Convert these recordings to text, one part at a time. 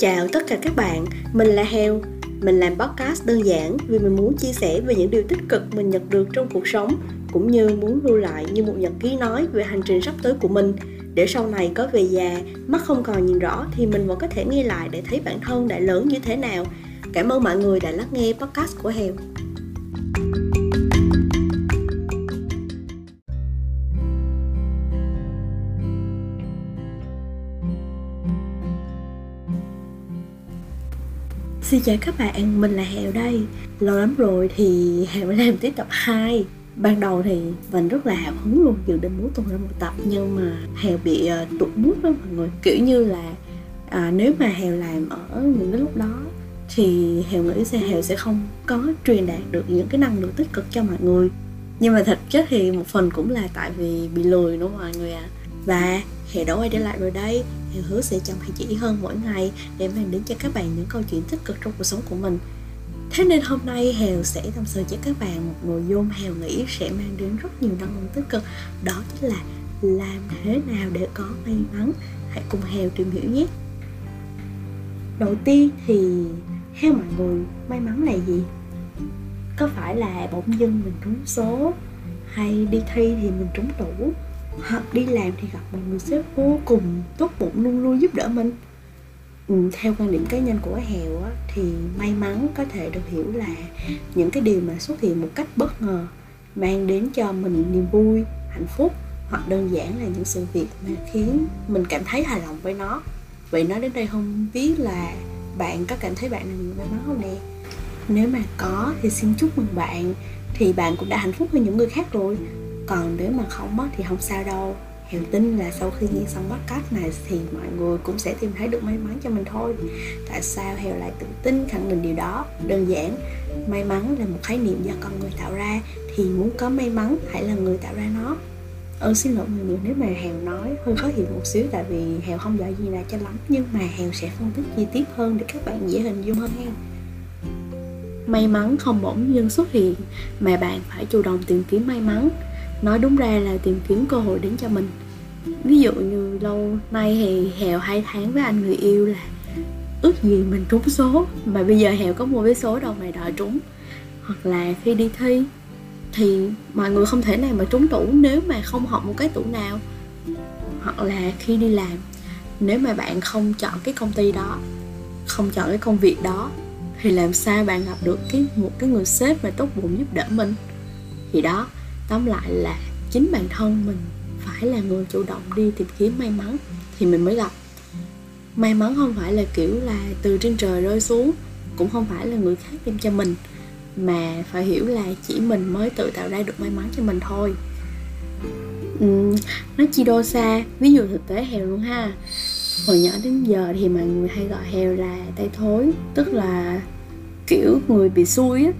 Chào tất cả các bạn, mình là Heo. Mình làm podcast đơn giản vì mình muốn chia sẻ về những điều tích cực mình nhận được trong cuộc sống cũng như muốn lưu lại như một nhật ký nói về hành trình sắp tới của mình để sau này có về già, mắt không còn nhìn rõ thì mình vẫn có thể nghe lại để thấy bản thân đã lớn như thế nào. Cảm ơn mọi người đã lắng nghe podcast của Heo. Xin chào các bạn, mình là Hèo đây. Lâu lắm rồi thì Hèo mới làm tiếp tập 2 Ban đầu thì mình rất là hào hứng luôn Dự định muốn tung ra một tập Nhưng mà Hèo bị uh, tụt bút đó mọi người. Kiểu như là uh, nếu mà Hèo làm ở những cái lúc đó Thì Hèo nghĩ sẽ Hèo sẽ không có truyền đạt được những cái năng lượng tích cực cho mọi người. Nhưng mà thật chất thì một phần cũng là tại vì bị lười nữa mọi người ạ? À. Và Hèo đã quay trở lại rồi đây Hèo hứa sẽ chăm hay chỉ hơn mỗi ngày Để mang đến cho các bạn những câu chuyện tích cực trong cuộc sống của mình. Thế nên hôm nay Hèo sẽ tâm sự cho các bạn một nội dung Hèo nghĩ sẽ mang đến rất nhiều năng lượng tích cực. Đó chính là làm thế nào để có may mắn. Hãy cùng Hèo tìm hiểu nhé. Đầu tiên thì theo mọi người, may mắn là gì? Có phải là bỗng dưng mình trúng số? Hay đi thi thì mình trúng tủ? Hoặc đi làm thì gặp một người sếp vô cùng tốt bụng luôn luôn giúp đỡ mình. Ừ, theo quan điểm cá nhân của hèo á, thì may mắn có thể được hiểu là những cái điều mà xuất hiện một cách bất ngờ mang đến cho mình niềm vui hạnh phúc hoặc đơn giản là những sự việc mà khiến mình cảm thấy hài lòng với nó. Vậy nói đến đây không biết là bạn có cảm thấy bạn là người may mắn không nè? Nếu mà có thì xin chúc mừng bạn thì bạn cũng đã hạnh phúc hơn những người khác rồi còn nếu mà không mất thì không sao đâu. Hèo tin là sau khi nghe xong podcast này thì mọi người cũng sẽ tìm thấy được may mắn cho mình thôi. Tại sao Hèo lại tự tin khẳng định điều đó? Đơn giản, may mắn là một khái niệm do con người tạo ra. Thì muốn có may mắn hãy là người tạo ra nó. Ừ xin lỗi mọi người nếu mà Hèo nói hơi khó hiểu một xíu Tại vì Hèo không giỏi gì là cho lắm. Nhưng mà Hèo sẽ phân tích chi tiết hơn để các bạn dễ hình dung hơn nha. May mắn không bỗng dưng xuất hiện Mà bạn phải chủ động tìm kiếm may mắn nói đúng ra là tìm kiếm cơ hội đến cho mình. Ví dụ như lâu nay thì hèo hai tháng với anh người yêu là ước gì mình trúng số, mà bây giờ hèo có mua vé số đâu mà đòi trúng. Hoặc là khi đi thi, thì mọi người không thể nào mà trúng tủ nếu mà không học một cái tủ nào. Hoặc là khi đi làm, nếu mà bạn không chọn cái công ty đó, không chọn cái công việc đó, thì làm sao bạn gặp được cái một cái người sếp mà tốt bụng giúp đỡ mình? Thì đó tóm lại là chính bản thân mình phải là người chủ động đi tìm kiếm may mắn thì mình mới gặp. May mắn không phải là kiểu là từ trên trời rơi xuống cũng không phải là người khác đem cho mình mà phải hiểu là chỉ mình mới tự tạo ra được may mắn cho mình thôi. Uhm, nói chi đô xa ví dụ thực tế hèo luôn ha. Hồi nhỏ đến giờ thì mọi người hay gọi hèo là tay thối tức là kiểu người bị xui á.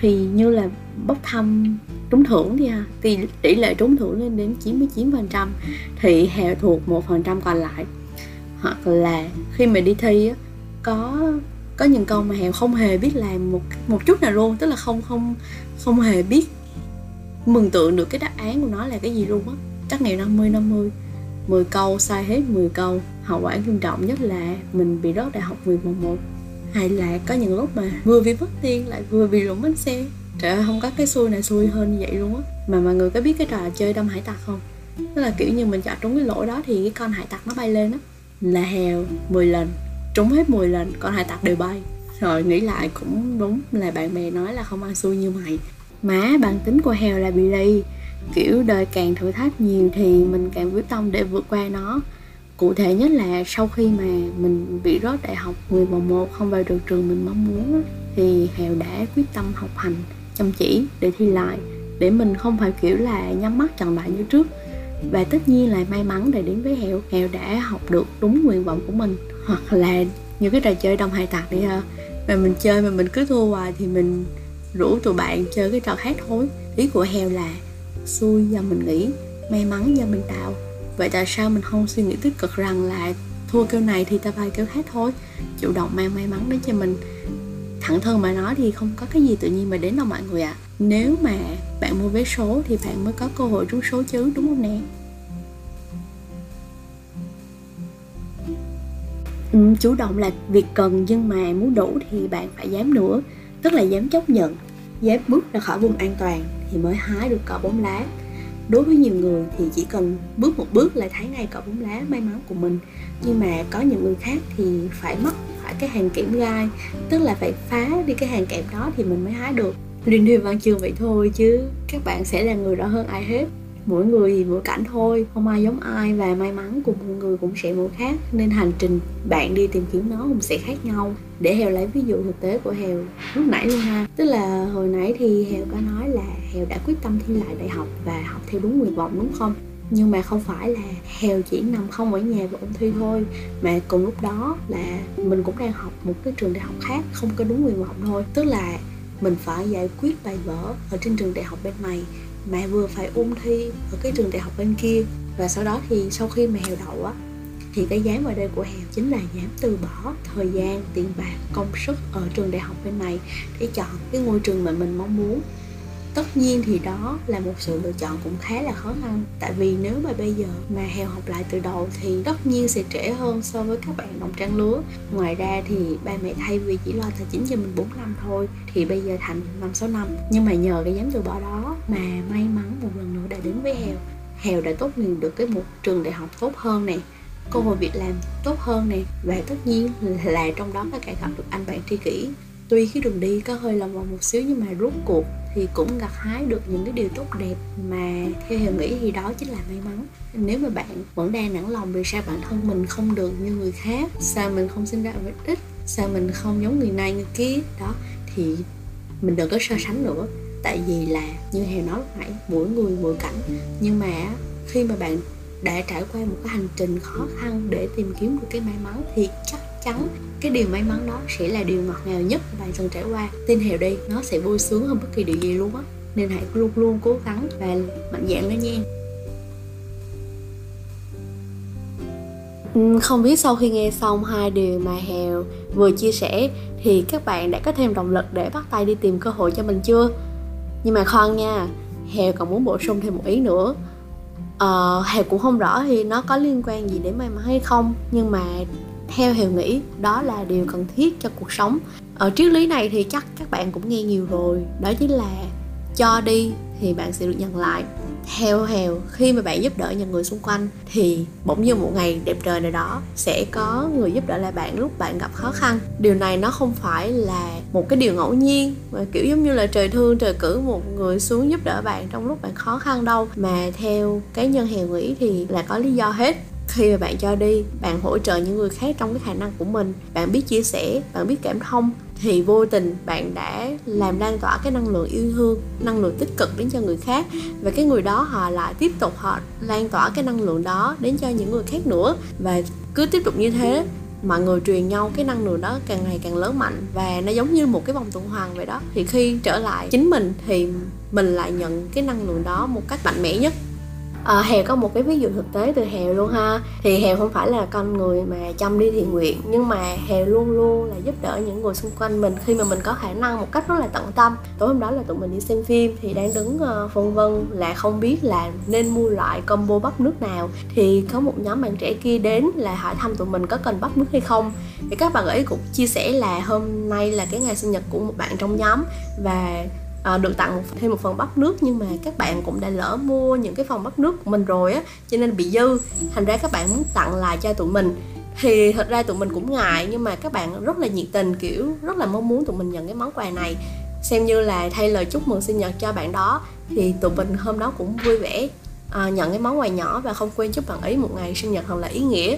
Thì như là bốc thăm trúng thưởng thì ha. Thì tỷ lệ trúng thưởng lên đến 99% thì hèo thuộc một phần trăm còn lại. Hoặc là khi mà đi thi có có những câu mà hèo không hề biết làm một một chút nào luôn, tức là không không không hề biết mừng tượng được cái đáp án của nó là cái gì luôn á. Chắc ngày 50 50 10 câu, sai hết 10 câu. Hậu quả nghiêm trọng nhất là mình bị rớt đại học 11 hay là có những lúc mà vừa bị mất tiền lại vừa bị lũng bánh xe trời ơi, không có cái xui này xui hơn như vậy luôn á. Mà mọi người có biết cái trò chơi đâm hải tặc không? Tức là kiểu như mình chọn trúng cái lỗ đó thì cái con hải tặc nó bay lên á. Là hèo 10 lần. Trúng hết 10 lần, con hải tặc đều bay. Rồi nghĩ lại cũng đúng là bạn bè nói là không ăn xui như mày. Má bản tính của hèo là bị ly kiểu đời càng thử thách nhiều thì mình càng quyết tâm để vượt qua nó. Cụ thể nhất là sau khi mà mình bị rớt đại học 10 vào 1 không vào được trường mình mong muốn thì hèo đã quyết tâm học hành chăm chỉ, để thi lại, để mình không phải kiểu là nhắm mắt chọn lại như trước. Và tất nhiên là may mắn để đến với hẹo hẹo đã học được đúng nguyện vọng của mình, hoặc là những cái trò chơi đông hai tạc đi ha. Mà mình chơi mà mình cứ thua hoài thì mình rủ tụi bạn chơi cái trò khác thôi ý của heo là xui do mình nghĩ, may mắn do mình tạo. Vậy tại sao mình không suy nghĩ tích cực rằng là thua kêu này thì ta bay kêu khác thôi chủ động mang may mắn đến cho mình? Thẳng thừng mà nói thì không có cái gì tự nhiên mà đến đâu mọi người ạ. À. nếu mà bạn mua vé số thì bạn mới có cơ hội trúng số chứ đúng không nè? Ừ, chủ động là việc cần nhưng mà muốn đủ thì bạn phải dám nữa tức là dám chấp nhận. Dám bước ra khỏi vùng an toàn thì mới hái được cỏ bóng lá. Đối với nhiều người thì chỉ cần bước một bước là thấy ngay cỏ bóng lá may mắn của mình. Nhưng mà có những người khác thì phải mất cái hàng kẽm gai. Tức là phải phá đi cái hàng kẽm đó thì mình mới hái được. Liên thuyên văn chương vậy thôi chứ các bạn sẽ là người rõ hơn ai hết. Mỗi người thì mỗi cảnh thôi, không ai giống ai và may mắn của mỗi người cũng sẽ mỗi khác. Nên hành trình bạn đi tìm kiếm nó cũng sẽ khác nhau. Để hèo lấy ví dụ thực tế của hèo lúc nãy luôn ha. Tức là hồi nãy thì hèo có nói là hèo đã quyết tâm thi lại đại học và học theo đúng nguyện vọng đúng không? Nhưng mà không phải là hèo chỉ nằm không ở nhà và ôn thi thôi, mà cùng lúc đó là mình cũng đang học một cái trường đại học khác, không có đúng nguyện vọng thôi. Tức là mình phải giải quyết bài vở ở trên trường đại học bên này, mà vừa phải ôn thi ở cái trường đại học bên kia. Và sau đó thì sau khi mà hèo đậu á, thì cái dám ở đây của hèo chính là dám từ bỏ thời gian, tiền bạc, công sức ở trường đại học bên này để chọn cái ngôi trường mà mình mong muốn tất nhiên thì đó là một sự lựa chọn cũng khá là khó khăn. Tại vì nếu mà bây giờ mà hèo học lại từ đầu thì tất nhiên sẽ trễ hơn so với các bạn đồng trang lứa. Ngoài ra thì ba mẹ thay vì chỉ lo tài chính cho mình 4 năm thôi, thì bây giờ thành năm sáu năm. Nhưng mà nhờ cái dám từ bỏ đó mà may mắn một lần nữa đã đến với hèo hèo đã tốt nghiệp được cái một trường đại học tốt hơn này cơ hội việc làm tốt hơn này và tất nhiên là trong đó có cả gặp được anh bạn tri kỷ. Tuy cái đường đi có hơi lòng vòng một xíu nhưng mà rốt cuộc thì cũng gặt hái được những cái điều tốt đẹp mà theo hiểu nghĩ thì đó chính là may mắn. Nếu mà bạn vẫn đang nản lòng vì sao bản thân mình không được như người khác, sao mình không sinh ra ở ích sao mình không giống người này người kia, đó, thì mình đừng có so sánh nữa. Tại vì là như hèo nói lúc nãy, mỗi người mỗi cảnh. Nhưng mà khi mà bạn đã trải qua một cái hành trình khó khăn để tìm kiếm được cái may mắn thì chắc chắn cái điều may mắn đó sẽ là điều ngọt ngào nhất bạn từng trải qua tin hèo đi nó sẽ vui sướng hơn bất kỳ điều gì luôn á nên hãy luôn luôn cố gắng và mạnh dạn đó nha ừ, không biết sau khi nghe xong hai điều mà Hèo vừa chia sẻ thì các bạn đã có thêm động lực để bắt tay đi tìm cơ hội cho mình chưa? Nhưng mà khoan nha, Hèo còn muốn bổ sung thêm một ý nữa. Ờ, Hèo cũng không rõ thì nó có liên quan gì đến may mắn hay không Nhưng mà theo hiểu nghĩ, đó là điều cần thiết cho cuộc sống. Ở triết lý này thì chắc các bạn cũng nghe nhiều rồi, đó chính là cho đi thì bạn sẽ được nhận lại. Theo hèo khi mà bạn giúp đỡ những người xung quanh thì bỗng như một ngày đẹp trời nào đó sẽ có người giúp đỡ lại bạn lúc bạn gặp khó khăn. Điều này nó không phải là một cái điều ngẫu nhiên, mà kiểu giống như là trời thương trời cử một người xuống giúp đỡ bạn trong lúc bạn khó khăn đâu. Mà theo cá nhân hèo nghĩ thì là có lý do hết khi mà bạn cho đi, bạn hỗ trợ những người khác trong cái khả năng của mình, bạn biết chia sẻ, bạn biết cảm thông, thì vô tình bạn đã làm lan tỏa cái năng lượng yêu thương, năng lượng tích cực đến cho người khác. Và cái người đó họ lại tiếp tục họ lan tỏa cái năng lượng đó đến cho những người khác nữa. Và cứ tiếp tục như thế, mọi người truyền nhau cái năng lượng đó càng ngày càng lớn mạnh. Và nó giống như một cái vòng tuần hoàn vậy đó. Thì khi trở lại chính mình, thì mình lại nhận cái năng lượng đó một cách mạnh mẽ nhất à, Hèo có một cái ví dụ thực tế từ Hèo luôn ha. Thì Hèo không phải là con người mà chăm đi thiện nguyện Nhưng mà Hèo luôn luôn là giúp đỡ những người xung quanh mình Khi mà mình có khả năng một cách rất là tận tâm. Tối hôm đó là tụi mình đi xem phim Thì đang đứng uh, phân vân là không biết là nên mua loại combo bắp nước nào. Thì có một nhóm bạn trẻ kia đến là hỏi thăm tụi mình có cần bắp nước hay không. Thì các bạn ấy cũng chia sẻ là hôm nay là cái ngày sinh nhật của một bạn trong nhóm Và à, được tặng thêm một phần bắp nước nhưng mà các bạn cũng đã lỡ mua những cái phần bắp nước của mình rồi á cho nên bị dư. Thành ra các bạn muốn tặng lại cho tụi mình. Thì thật ra tụi mình cũng ngại nhưng mà các bạn rất là nhiệt tình kiểu rất là mong muốn tụi mình nhận cái món quà này. Xem như là thay lời chúc mừng sinh nhật cho bạn đó. Thì tụi mình hôm đó cũng vui vẻ à, nhận cái món quà nhỏ và không quên chúc bạn ấy một ngày sinh nhật thật là ý nghĩa.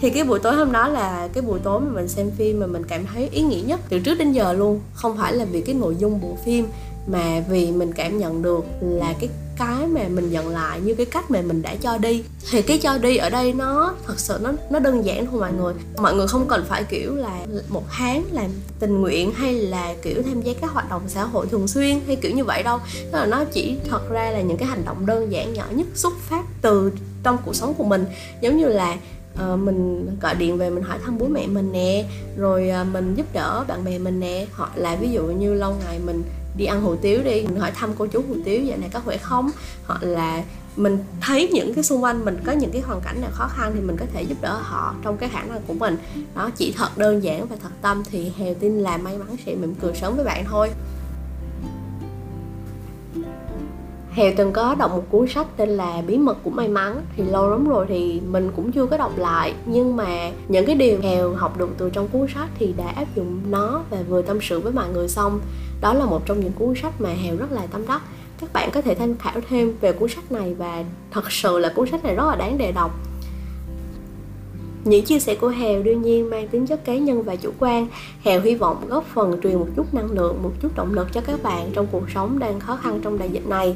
Thì cái buổi tối hôm đó là cái buổi tối mà mình xem phim mà mình cảm thấy ý nghĩa nhất từ trước đến giờ luôn. Không phải là vì cái nội dung bộ phim mà vì mình cảm nhận được là cái cái mà mình nhận lại như cái cách mà mình đã cho đi thì cái cho đi ở đây nó thật sự nó nó đơn giản thôi mọi người. Mọi người không cần phải kiểu là một tháng làm tình nguyện hay là kiểu tham gia các hoạt động xã hội thường xuyên hay kiểu như vậy đâu. Tức là nó chỉ thật ra là những cái hành động đơn giản nhỏ nhất xuất phát từ trong cuộc sống của mình. Giống như là uh, mình gọi điện về mình hỏi thăm bố mẹ mình nè rồi uh, mình giúp đỡ bạn bè mình nè hoặc là ví dụ như lâu ngày mình đi ăn hủ tiếu đi. Mình hỏi thăm cô chú hủ tiếu vậy này có khỏe không? Hoặc là mình thấy những cái xung quanh mình có những cái hoàn cảnh nào khó khăn thì mình có thể giúp đỡ họ trong cái khả năng của mình. Đó, chỉ thật đơn giản và thật tâm thì hèo tin là may mắn sẽ mỉm cười sớm với bạn thôi. Hèo từng có đọc một cuốn sách tên là Bí mật của may mắn. Thì lâu lắm rồi thì mình cũng chưa có đọc lại. Nhưng mà những cái điều Hèo học được từ trong cuốn sách thì đã áp dụng nó Và vừa tâm sự với mọi người xong. Đó là một trong những cuốn sách mà Hèo rất là tâm đắc Các bạn có thể tham khảo thêm về cuốn sách này Và thật sự là cuốn sách này rất là đáng để đọc những chia sẻ của Hèo đương nhiên mang tính chất cá nhân và chủ quan. Hèo hy vọng góp phần truyền một chút năng lượng, một chút động lực cho các bạn trong cuộc sống đang khó khăn trong đại dịch này.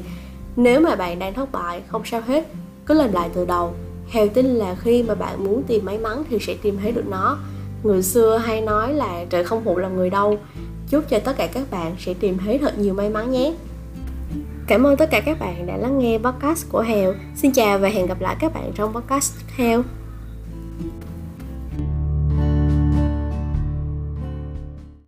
Nếu mà bạn đang thất bại, không sao hết, cứ làm lại từ đầu. Hèo tin là khi mà bạn muốn tìm may mắn thì sẽ tìm thấy được nó. Người xưa hay nói là trời không phụ lòng người đâu. Chúc cho tất cả các bạn sẽ tìm thấy thật nhiều may mắn nhé. Cảm ơn tất cả các bạn đã lắng nghe podcast của Hèo. Xin chào và hẹn gặp lại các bạn trong podcast tiếp theo.